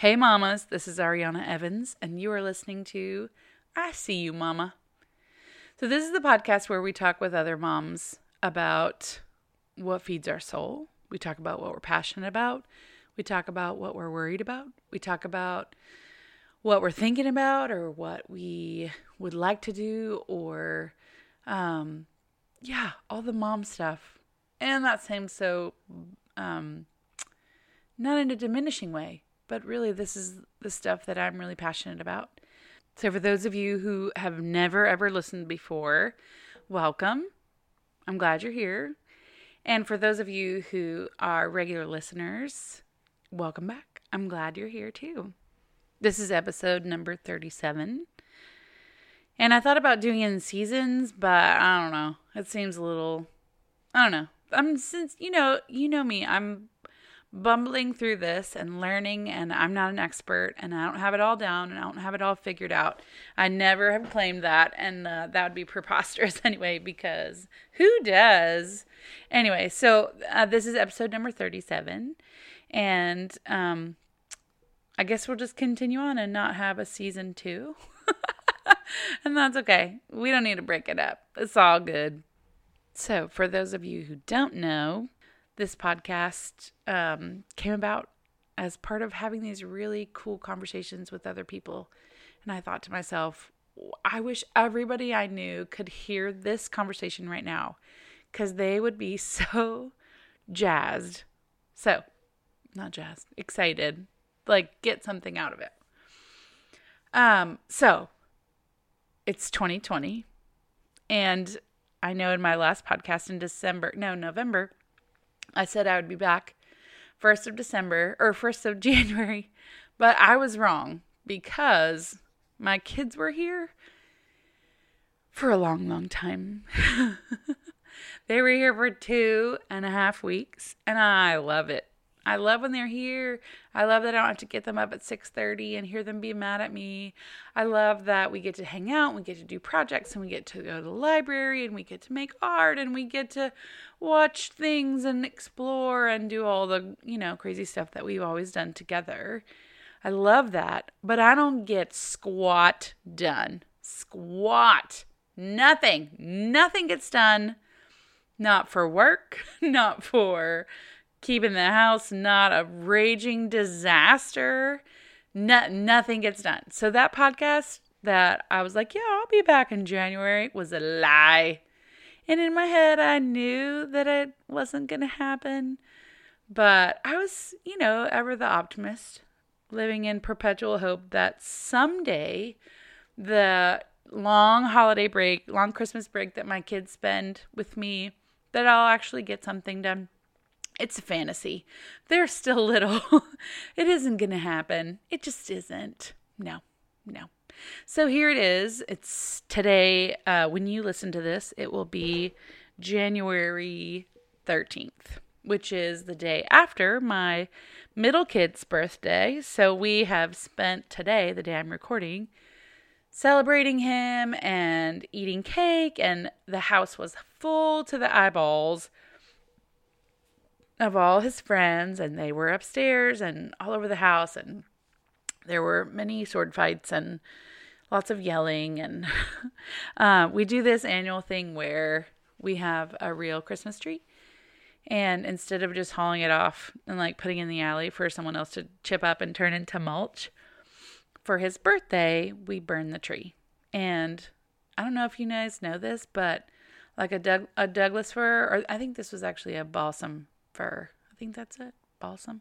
Hey, mamas, this is Ariana Evans, and you are listening to I See You, Mama. So, this is the podcast where we talk with other moms about what feeds our soul. We talk about what we're passionate about. We talk about what we're worried about. We talk about what we're thinking about or what we would like to do or, um, yeah, all the mom stuff. And that seems so, um, not in a diminishing way but really this is the stuff that I'm really passionate about. So for those of you who have never ever listened before, welcome. I'm glad you're here. And for those of you who are regular listeners, welcome back. I'm glad you're here too. This is episode number 37. And I thought about doing it in seasons, but I don't know. It seems a little I don't know. I'm since you know, you know me. I'm bumbling through this and learning and I'm not an expert and I don't have it all down and I don't have it all figured out. I never have claimed that and uh, that would be preposterous anyway because who does? Anyway, so uh, this is episode number 37 and um I guess we'll just continue on and not have a season 2. and that's okay. We don't need to break it up. It's all good. So, for those of you who don't know, this podcast um, came about as part of having these really cool conversations with other people. And I thought to myself, I wish everybody I knew could hear this conversation right now because they would be so jazzed. So, not jazzed, excited, like get something out of it. Um, so it's 2020. And I know in my last podcast in December, no, November, I said I would be back 1st of December or 1st of January, but I was wrong because my kids were here for a long, long time. they were here for two and a half weeks, and I love it. I love when they're here. I love that I don't have to get them up at 6:30 and hear them be mad at me. I love that we get to hang out, we get to do projects and we get to go to the library and we get to make art and we get to watch things and explore and do all the, you know, crazy stuff that we've always done together. I love that, but I don't get squat done. Squat. Nothing. Nothing gets done. Not for work, not for keeping the house not a raging disaster. No, nothing gets done. So that podcast that I was like, yeah, I'll be back in January was a lie. And in my head, I knew that it wasn't going to happen. But I was, you know, ever the optimist, living in perpetual hope that someday the long holiday break, long Christmas break that my kids spend with me, that I'll actually get something done. It's a fantasy. They're still little. it isn't going to happen. It just isn't. No, no. So here it is. It's today. Uh, when you listen to this, it will be January 13th, which is the day after my middle kid's birthday. So we have spent today, the day I'm recording, celebrating him and eating cake, and the house was full to the eyeballs of all his friends, and they were upstairs and all over the house, and there were many sword fights and lots of yelling. And uh, we do this annual thing where we have a real Christmas tree. And instead of just hauling it off and like putting in the alley for someone else to chip up and turn into mulch, for his birthday, we burn the tree. And I don't know if you guys know this, but like a Doug, a Douglas fir, or I think this was actually a balsam fir. I think that's it. Balsam.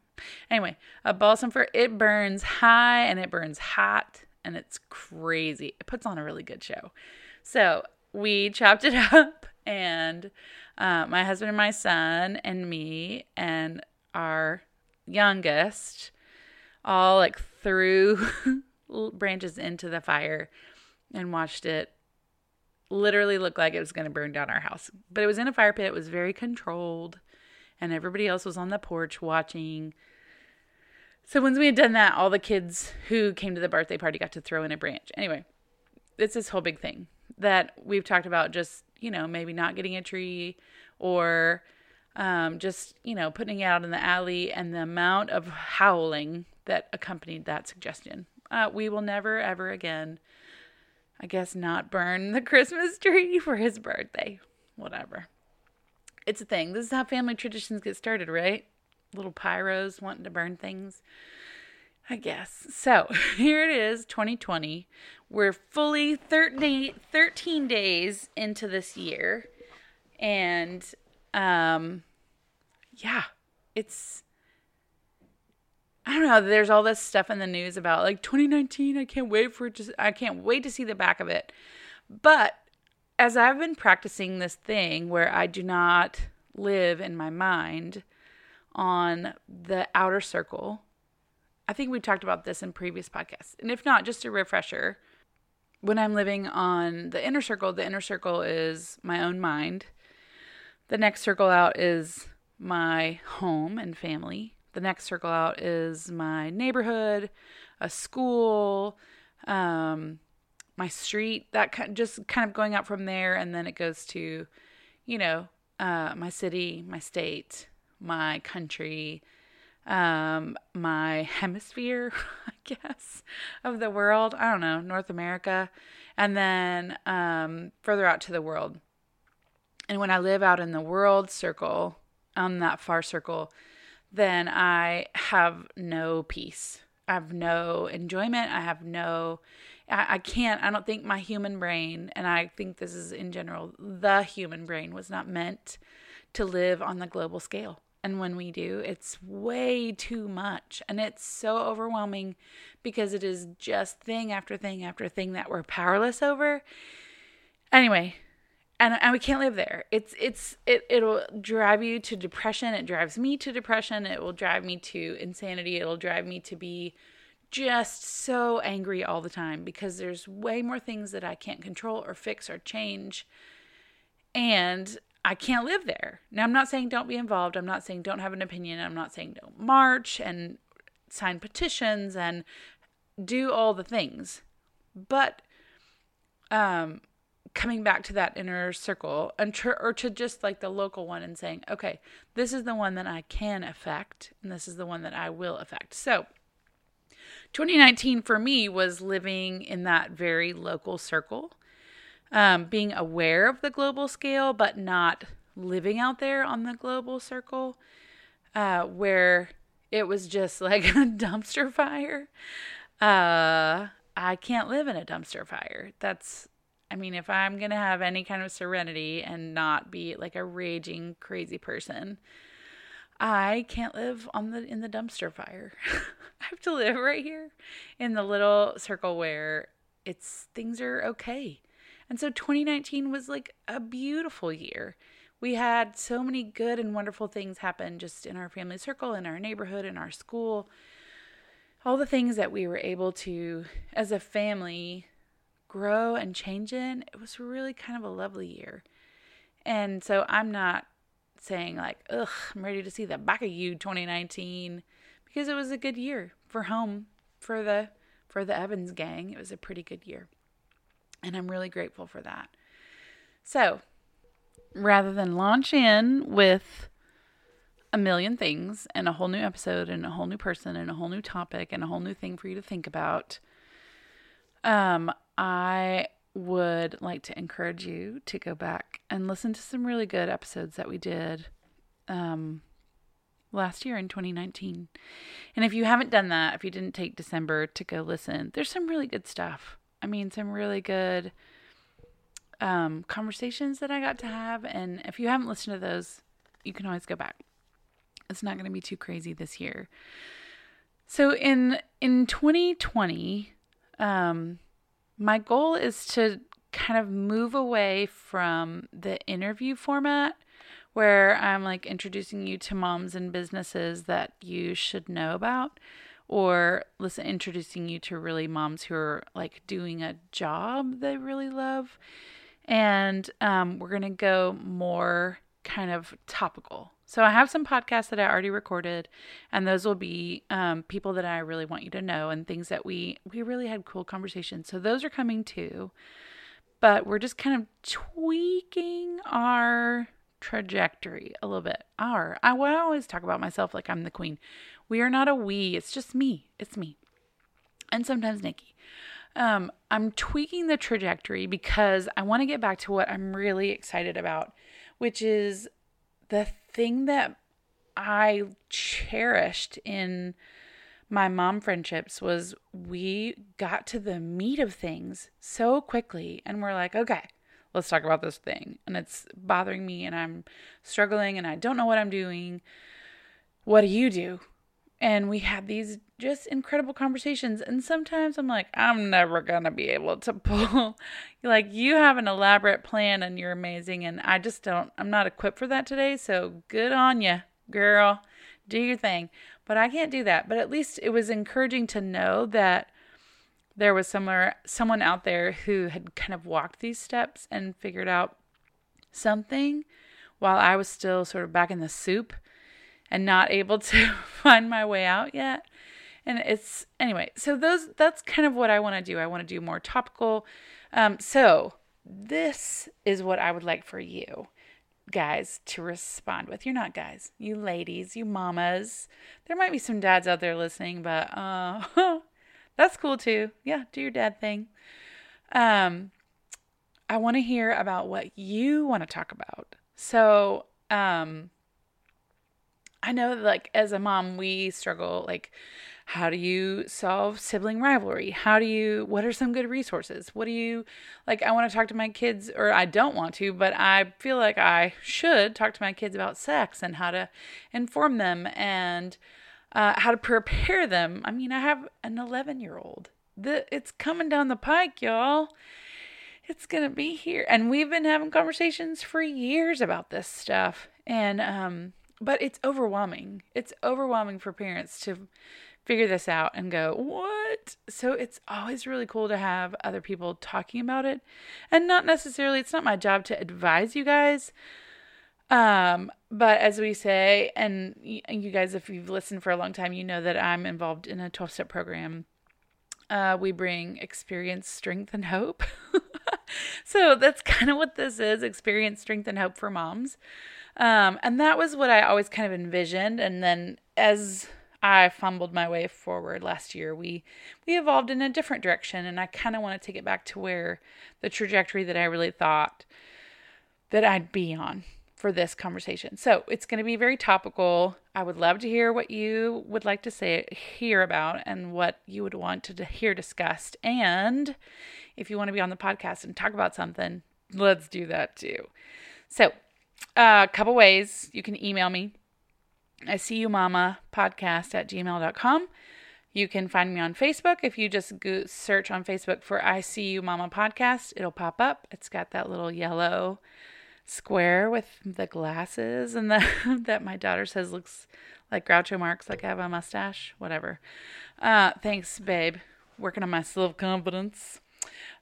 Anyway, a balsam fir, it burns high and it burns hot and it's crazy. It puts on a really good show. So we chopped it up and uh, my husband and my son and me and our youngest all like threw branches into the fire and watched it literally look like it was going to burn down our house. But it was in a fire pit. It was very controlled and everybody else was on the porch watching. So once we had done that, all the kids who came to the birthday party got to throw in a branch. Anyway, it's this whole big thing that we've talked about just, you know, maybe not getting a tree or um, just, you know, putting it out in the alley and the amount of howling that accompanied that suggestion. Uh, we will never, ever again, I guess, not burn the Christmas tree for his birthday. Whatever. It's a thing. This is how family traditions get started, right? Little pyros wanting to burn things. I guess. So here it is, 2020. We're fully 13, 13 days into this year. And um yeah, it's I don't know, there's all this stuff in the news about like 2019, I can't wait for it to I can't wait to see the back of it. But as I've been practicing this thing where I do not live in my mind on the outer circle I think we talked about this in previous podcasts. And if not, just a refresher. When I'm living on the inner circle, the inner circle is my own mind. The next circle out is my home and family. The next circle out is my neighborhood, a school, um, my street. That kind, just kind of going out from there, and then it goes to, you know, uh, my city, my state, my country, um, my hemisphere, I guess, of the world. I don't know, North America, and then um, further out to the world. And when I live out in the world circle, on that far circle, then I have no peace. I have no enjoyment. I have no, I, I can't, I don't think my human brain, and I think this is in general, the human brain was not meant to live on the global scale. And when we do, it's way too much. And it's so overwhelming because it is just thing after thing after thing that we're powerless over. Anyway, and, and we can't live there. It's it's it it'll drive you to depression. It drives me to depression. It will drive me to insanity. It'll drive me to be just so angry all the time because there's way more things that I can't control or fix or change. And I can't live there. Now, I'm not saying don't be involved. I'm not saying don't have an opinion. I'm not saying don't march and sign petitions and do all the things. But um, coming back to that inner circle and tr- or to just like the local one and saying, okay, this is the one that I can affect and this is the one that I will affect. So, 2019 for me was living in that very local circle um, being aware of the global scale, but not living out there on the global circle, uh, where it was just like a dumpster fire. Uh, I can't live in a dumpster fire. That's, I mean, if I'm going to have any kind of serenity and not be like a raging crazy person, I can't live on the in the dumpster fire. I have to live right here in the little circle where it's things are okay. And so 2019 was like a beautiful year. We had so many good and wonderful things happen just in our family circle, in our neighborhood, in our school. All the things that we were able to, as a family, grow and change in. It was really kind of a lovely year. And so I'm not saying like, ugh, I'm ready to see the back of you 2019 because it was a good year for home for the for the Evans gang. It was a pretty good year. And I'm really grateful for that. So, rather than launch in with a million things and a whole new episode and a whole new person and a whole new topic and a whole new thing for you to think about, um, I would like to encourage you to go back and listen to some really good episodes that we did um, last year in 2019. And if you haven't done that, if you didn't take December to go listen, there's some really good stuff. I mean, some really good um, conversations that I got to have. And if you haven't listened to those, you can always go back. It's not going to be too crazy this year. So in in 2020, um, my goal is to kind of move away from the interview format where I'm like introducing you to moms and businesses that you should know about or listen introducing you to really moms who are like doing a job they really love. And um, we're to go more kind of topical so i have some podcasts that i already recorded and those will be um, people that i really want you to know and things that we we really had cool conversations so those are coming too but we're just kind of tweaking our trajectory a little bit. Our, I, I always talk about myself like I'm the queen. We are not a we, it's just me. It's me. And sometimes Nikki. Um, I'm tweaking the trajectory because I want to get back to what I'm really excited about, which is the thing that I cherished in my mom friendships was we got to the meat of things so quickly and we're like, okay, let's talk about this thing. And it's bothering me and I'm struggling and I don't know what I'm doing. What do you do? And we had these just incredible conversations. And sometimes I'm like, I'm never to be able to pull. like, you have an elaborate plan and you're amazing. And I just don't, I'm not equipped for that today. So good on you, girl. Do your thing. But I can't do that. But at least it was encouraging to know that there was somewhere someone out there who had kind of walked these steps and figured out something while I was still sort of back in the soup and not able to find my way out yet. And it's anyway, so those that's kind of what I want to do. I want to do more topical. Um, so this is what I would like for you guys to respond with. You're not guys, you ladies, you mamas. There might be some dads out there listening, but uh that's cool too. Yeah, do your dad thing. Um I want to hear about what you want to talk about. So, um I know like as a mom, we struggle like how do you solve sibling rivalry? How do you what are some good resources? What do you like I want to talk to my kids or I don't want to, but I feel like I should talk to my kids about sex and how to inform them and uh, how to prepare them. I mean, I have an 11 year old. The, it's coming down the pike, y'all. It's going to be here. And we've been having conversations for years about this stuff. And um, but it's overwhelming. It's overwhelming for parents to figure this out and go, what? So it's always really cool to have other people talking about it. And not necessarily, it's not my job to advise you guys. Um, but as we say, and you guys, if you've listened for a long time, you know that I'm involved in a 12 step program. Uh, we bring experience, strength, and hope. so that's kind of what this is experience, strength, and hope for moms. Um, and that was what I always kind of envisioned. And then as I fumbled my way forward last year, we we evolved in a different direction, and I kind of want to take it back to where the trajectory that I really thought that I'd be on for this conversation. So it's going to be very topical. I would love to hear what you would like to say hear about and what you would want to hear discussed. And if you want to be on the podcast and talk about something, let's do that too. So a couple ways you can email me. I see you mama podcast at gmail.com. You can find me on Facebook. If you just go search on Facebook for I See You Mama Podcast, it'll pop up. It's got that little yellow square with the glasses and the that my daughter says looks like Groucho Marx, like I have a mustache. Whatever. Uh, thanks, babe. Working on my self confidence.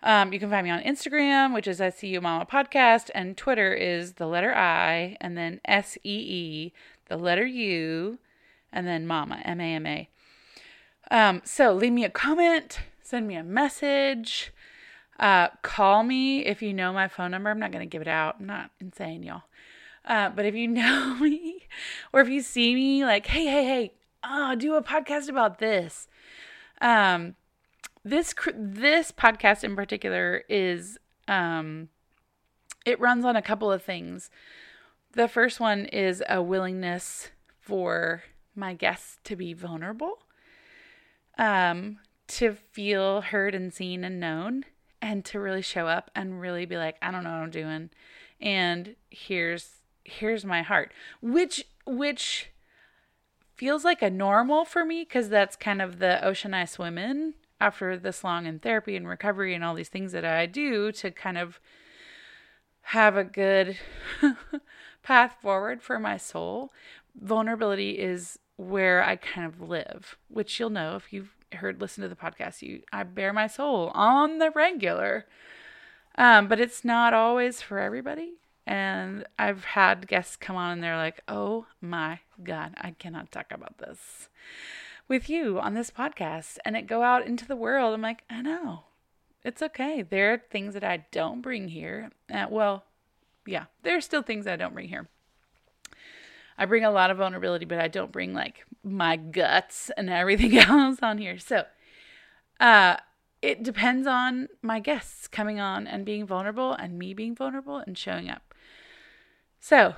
Um, you can find me on Instagram, which is SEU Mama Podcast, and Twitter is the letter I and then S E E, the letter U, and then Mama, M A M A. Um, so leave me a comment, send me a message, uh, call me if you know my phone number. I'm not going to give it out. I'm not insane, y'all. Uh, but if you know me or if you see me, like, hey, hey, hey, oh, do a podcast about this. Um, this this podcast in particular is um it runs on a couple of things. The first one is a willingness for my guests to be vulnerable, um, to feel heard and seen and known, and to really show up and really be like, I don't know what I'm doing, and here's here's my heart, which which feels like a normal for me because that's kind of the ocean I swim in after this long in therapy and recovery and all these things that I do to kind of have a good path forward for my soul, vulnerability is where I kind of live, which you'll know if you've heard listen to the podcast. You I bare my soul on the regular. Um, but it's not always for everybody. And I've had guests come on and they're like, oh my God, I cannot talk about this with you on this podcast and it go out into the world. I'm like, I know. It's okay. There are things that I don't bring here. Uh, well, yeah, there are still things I don't bring here. I bring a lot of vulnerability, but I don't bring like my guts and everything else on here. So, uh, it depends on my guests coming on and being vulnerable and me being vulnerable and showing up. So,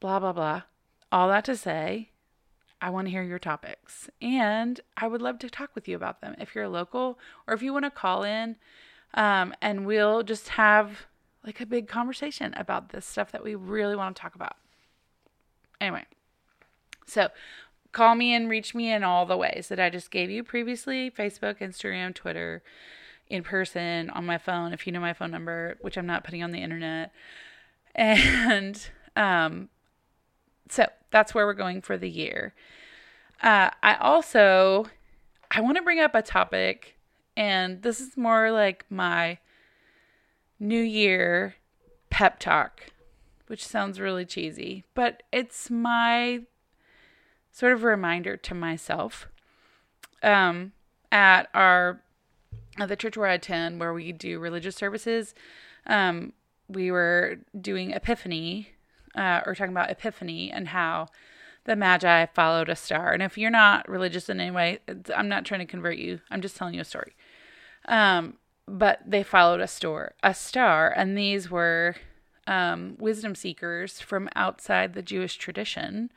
blah, blah, blah. All that to say, I want to hear your topics and I would love to talk with you about them. If you're local or if you want to call in um, and we'll just have like a big conversation about this stuff that we really want to talk about. Anyway, so call me and reach me in all the ways that I just gave you previously Facebook, Instagram, Twitter, in person, on my phone, if you know my phone number, which I'm not putting on the internet. And um, so that's where we're going for the year. Uh, I also I want to bring up a topic, and this is more like my New Year pep talk, which sounds really cheesy, but it's my sort of reminder to myself. Um, at our at the church where I attend, where we do religious services, um, we were doing Epiphany, uh, or talking about Epiphany and how the Magi followed a star. And if you're not religious in any way, I'm not trying to convert you. I'm just telling you a story. Um, but they followed a star, a star, and these were um, wisdom seekers from outside the Jewish tradition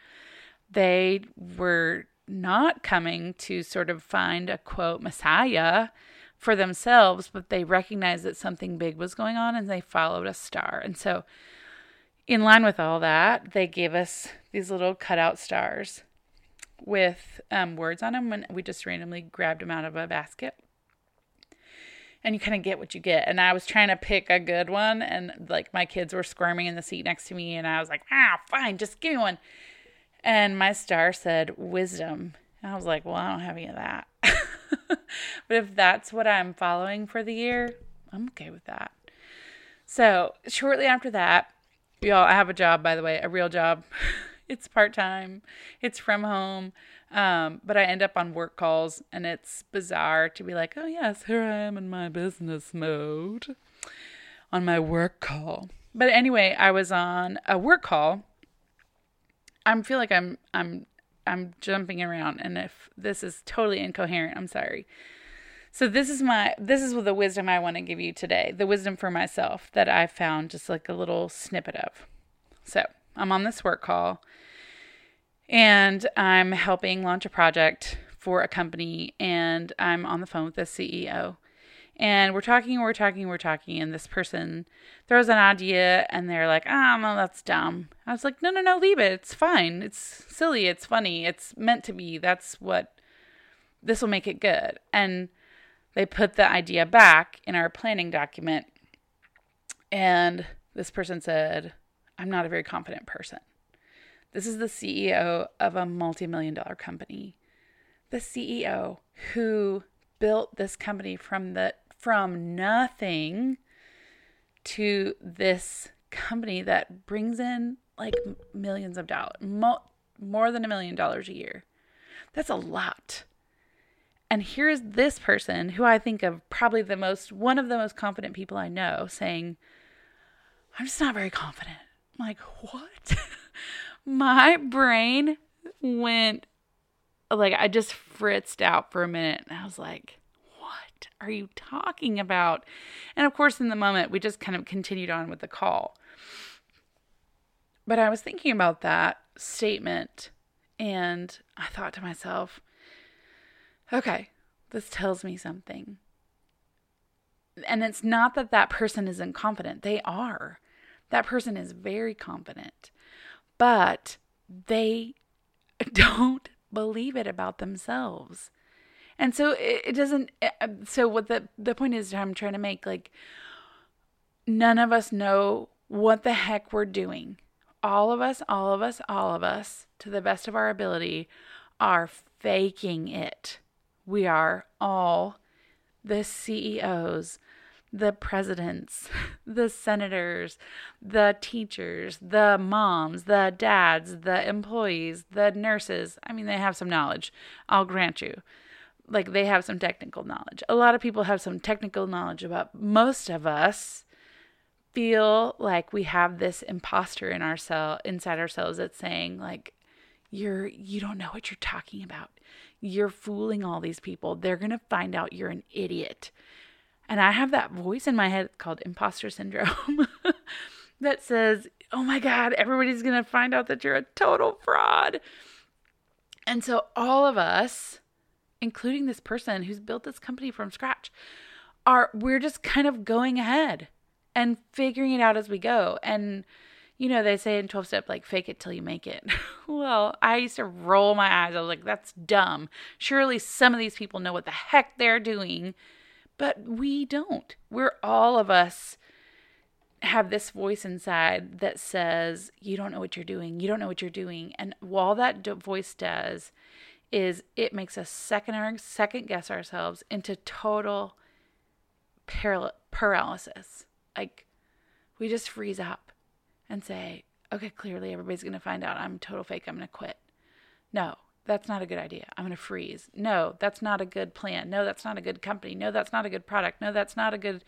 they were not coming to sort of find a quote Messiah for themselves, but they recognized that something big was going on and they followed a star. And so, in line with all that, they gave us these little cutout stars with um, words on them, and we just randomly grabbed them out of a basket. And you kind of get what you get. And I was trying to pick a good one, and like my kids were squirming in the seat next to me, and I was like, ah, fine, just give me one. And my star said wisdom. And I was like, well, I don't have any of that. but if that's what I'm following for the year, I'm okay with that. So shortly after that, y'all, I have a job, by the way, a real job. it's part time, it's from home. Um, but I end up on work calls, and it's bizarre to be like, oh, yes, here I am in my business mode on my work call. But anyway, I was on a work call I feel like I'm I'm I'm jumping around and if this is totally incoherent, I'm sorry. So this is my this is the wisdom I want to give you today. The wisdom for myself that I found just like a little snippet of. So, I'm on this work call and I'm helping launch a project for a company and I'm on the phone with the CEO and we're talking, we're talking, we're talking, and this person throws an idea and they're like, ah, oh, no, that's dumb. I was like, no, no, no, leave it. It's fine. It's silly. It's funny. It's meant to be. That's what this will make it good. And they put the idea back in our planning document. And this person said, I'm not a very confident person. This is the CEO of a multi million dollar company. The CEO who built this company from the from nothing to this company that brings in like millions of dollars, mo- more than a million dollars a year. That's a lot. And here's this person who I think of probably the most, one of the most confident people I know saying, I'm just not very confident. I'm like, what? My brain went, like, I just fritzed out for a minute. And I was like, what are you talking about? And of course, in the moment, we just kind of continued on with the call. But I was thinking about that statement and I thought to myself, okay, this tells me something. And it's not that that person isn't confident, they are. That person is very confident, but they don't believe it about themselves. And so it, doesn't. It, uh, so what the the point is, I'm trying to make like none of us know what the heck we're doing. All of us, all of us, all of us, to the best of our ability, are faking it. We are all the CEOs, the presidents, the senators, the teachers, the moms, the dads, the employees, the nurses. I mean, they have some knowledge, I'll grant you like they have some technical knowledge. A lot of people have some technical knowledge about most of us feel like we have this imposter in ourselves inside ourselves that's saying like you're you don't know what you're talking about. You're fooling all these people. They're going to find out you're an idiot. And I have that voice in my head called imposter syndrome that says, "Oh my god, everybody's going to find out that you're a total fraud." And so all of us, including this person who's built this company from scratch, are we're just kind of going ahead and figuring it out as we go. And you know, they say in 12 step, like, fake it till you make it. well, I used to roll my eyes. I was like, that's dumb. Surely some of these people know what the heck they're doing, but we don't. We're all of us have this voice inside that says, you don't know what you're doing. You don't know what you're doing. And all that voice does is it makes us second, second guess ourselves into total paral- paralysis. Like, we just freeze up and say, okay, clearly everybody's going to find out I'm total fake. I'm going to quit. No, that's not a good idea. I'm going to freeze. No, that's not a good plan. No, that's not a good company. No, that's not a good product. No, that's not a good.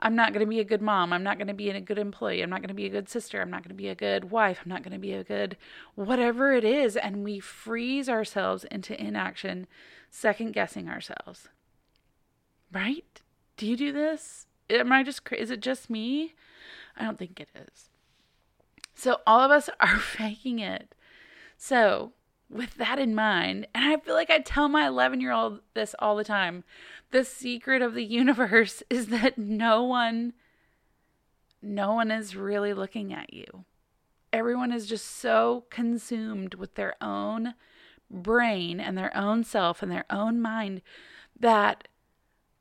I'm not going to be a good mom. I'm not going to be a good employee. I'm not going to be a good sister. I'm not going to be a good wife. I'm not going to be a good whatever it is. And we freeze ourselves into inaction, second guessing ourselves. Right? Do you do this? Am I just, is it just me? I don't think it is. So all of us are faking it. So, with that in mind, and I feel like I tell my 11 year old this all the time the secret of the universe is that no one, no one is really looking at you. Everyone is just so consumed with their own brain and their own self and their own mind that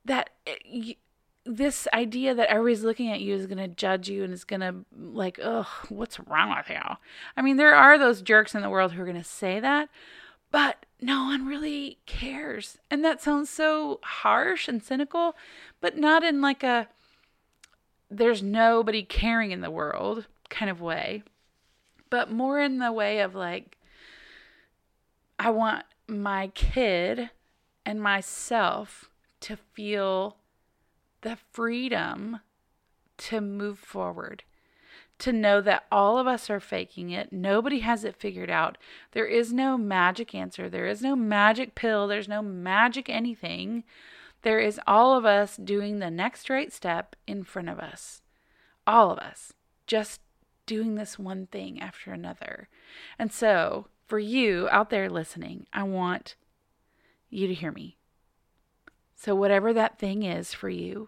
that it, this idea that everybody's looking at you is going to judge you and is going to like, ugh, what's wrong with you? I mean, there are those jerks in the world who are going to say that, but no one really cares. And that sounds so harsh and cynical, but not in like a there's nobody caring in the world kind of way, but more in the way of like, I want my kid and myself to feel the freedom to move forward, to know that all of us are faking it. Nobody has it figured out. There is no magic answer, there is no magic pill, there's no magic anything. There is all of us doing the next right step in front of us. All of us just doing this one thing after another. And so, for you out there listening, I want you to hear me. So, whatever that thing is for you,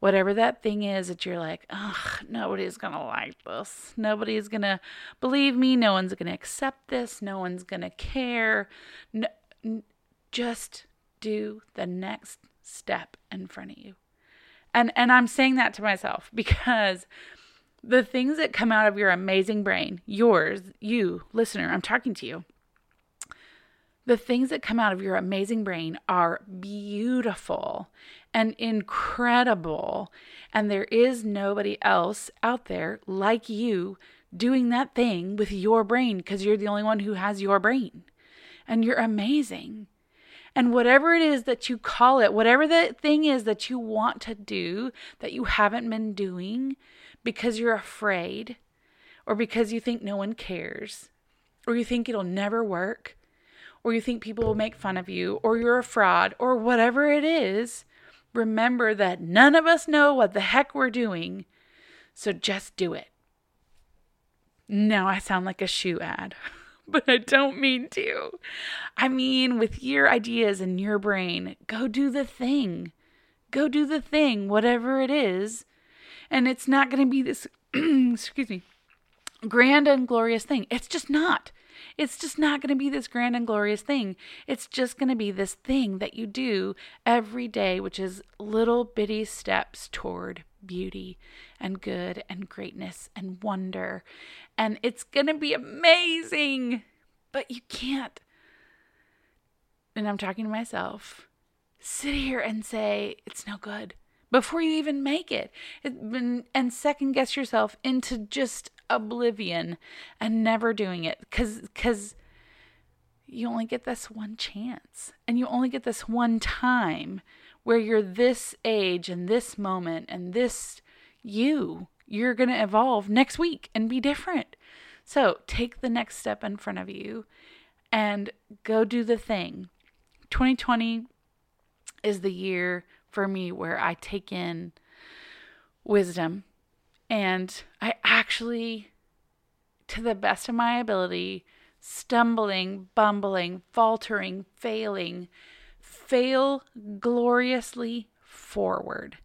whatever that thing is that you're like, ugh, nobody's to like this. Nobody's to believe me. No one's to accept this. No one's to care. No, n- just do the next step in front of you. And and I'm saying that to myself because the things that come out of your amazing brain, yours, you, listener, I'm talking to you the things that come out of your amazing brain are beautiful and incredible. And there is nobody else out there like you doing that thing with your brain because you're the only one who has your brain. And you're amazing. And whatever it is that you call it, whatever the thing is that you want to do that you haven't been doing because you're afraid or because you think no one cares or you think it'll never work or you think people will make fun of you, or you're a fraud, or whatever it is, remember that none of us know what the heck we're doing. So just do it. Now I sound like a shoe ad, but I don't mean to. I mean, with your ideas in your brain, go do the thing. Go do the thing, whatever it is. And it's not going to be this, excuse me, grand and glorious thing. It's just not. It's just not going to be this grand and glorious thing. It's just going to be this thing that you do every day, which is little bitty steps toward beauty and good and greatness and wonder. And it's going to be amazing. But you can't, and I'm talking to myself, sit here and say, it's no good before you even make it. and second guess yourself into just oblivion and never doing it cuz cuz you only get this one chance and you only get this one time where you're this age and this moment and this you you're going to evolve next week and be different. So take the next step in front of you and go do the thing. 2020 is the year for me where I take in wisdom and I actually, to the best of my ability, stumbling, bumbling, faltering, failing, fail gloriously forward.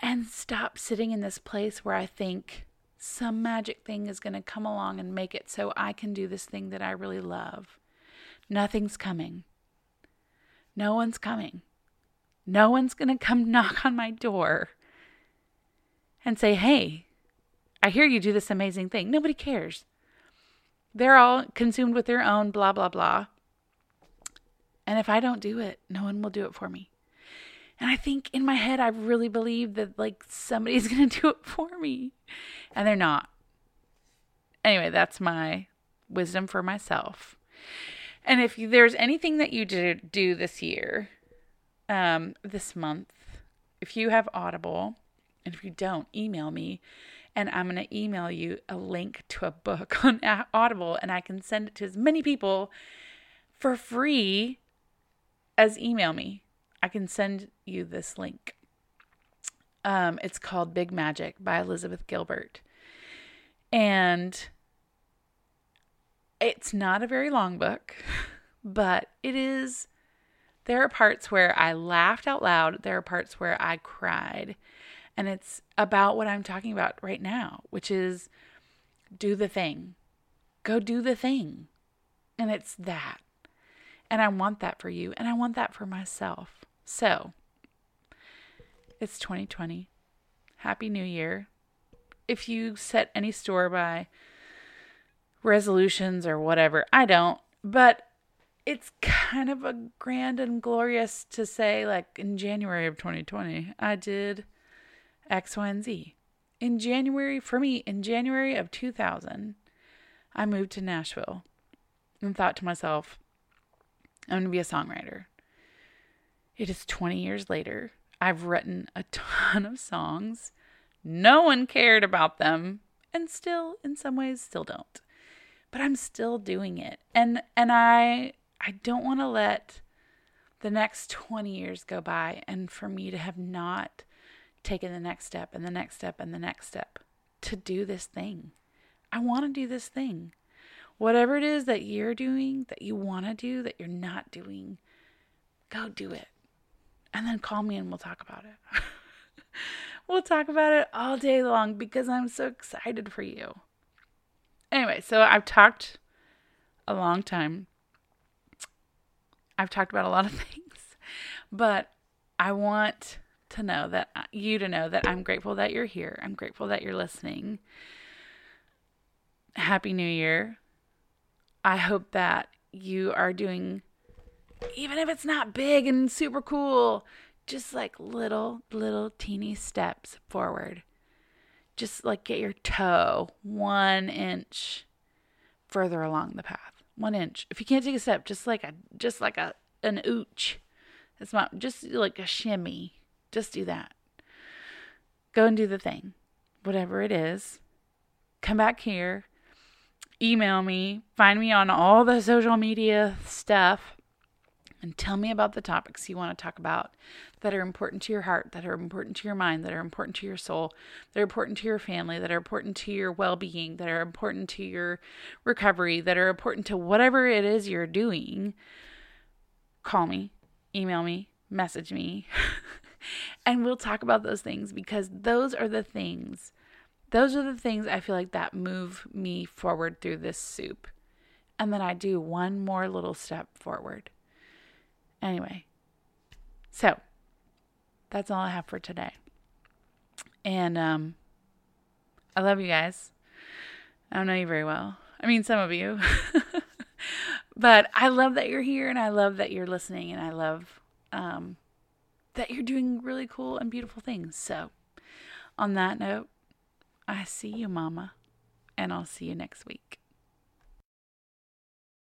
And stop sitting in this place where I think some magic thing is going to come along and make it so I can do this thing that I really love. Nothing's coming. No one's coming. No one's going to come knock on my door and say, Hey, I hear you do this amazing thing. Nobody cares. They're all consumed with their own blah, blah, blah. And if I don't do it, no one will do it for me. And I think in my head, I really believe that like somebody's going to do it for me. And they're not. Anyway, that's my wisdom for myself. And if there's anything that you did do this year, um, this month, if you have Audible, and if you don't, email me and I'm going to email you a link to a book on Audible and I can send it to as many people for free as email me. I can send you this link. Um, it's called Big Magic by Elizabeth Gilbert. And it's not a very long book, but it is. There are parts where I laughed out loud, there are parts where I cried. And it's about what I'm talking about right now, which is do the thing. Go do the thing. And it's that. And I want that for you. And I want that for myself. So it's 2020. Happy New Year. If you set any store by resolutions or whatever, I don't. But it's kind of a grand and glorious to say, like in January of 2020, I did X, Y, and Z. In January, for me, in January of 2000, I moved to Nashville and thought to myself, I'm going to be a songwriter. It is 20 years later. I've written a ton of songs. No one cared about them, and still, in some ways, still don't. But I'm still doing it. And and I I don't want to let the next 20 years go by and for me to have not taking the next step and the next step and the next step to do this thing. I want to do this thing. Whatever it is that you're doing, that you want to do, that you're not doing, go do it. And then call me and we'll talk about it. we'll talk about it all day long because I'm so excited for you. Anyway, so I've talked a long time. I've talked about a lot of things, but I want to know that uh, you to know that I'm grateful that you're here. I'm grateful that you're listening. Happy New Year. I hope that you are doing even if it's not big and super cool, just like little little teeny steps forward. Just like get your toe 1 inch further along the path. 1 inch. If you can't take a step, just like a just like a an ooch. It's not just like a shimmy just do that. Go and do the thing, whatever it is. Come back here, email me, find me on all the social media stuff, and tell me about the topics you want to talk about that are important to your heart, that are important to your mind, that are important to your soul, that are important to your family, that are important to your well being, that are important to your recovery, that are important to whatever it is you're doing. Call me, email me, message me. and we'll talk about those things because those are the things those are the things I feel like that move me forward through this soup. And then I do one more little step forward. Anyway, so that's all I have for today. And um, I love you guys. I don't know you very well. I mean, some of you. but I love that you're here and I love that you're listening and I love um, that you're doing really cool and beautiful things. So, on that note, I see you, Mama, and I'll see you next week.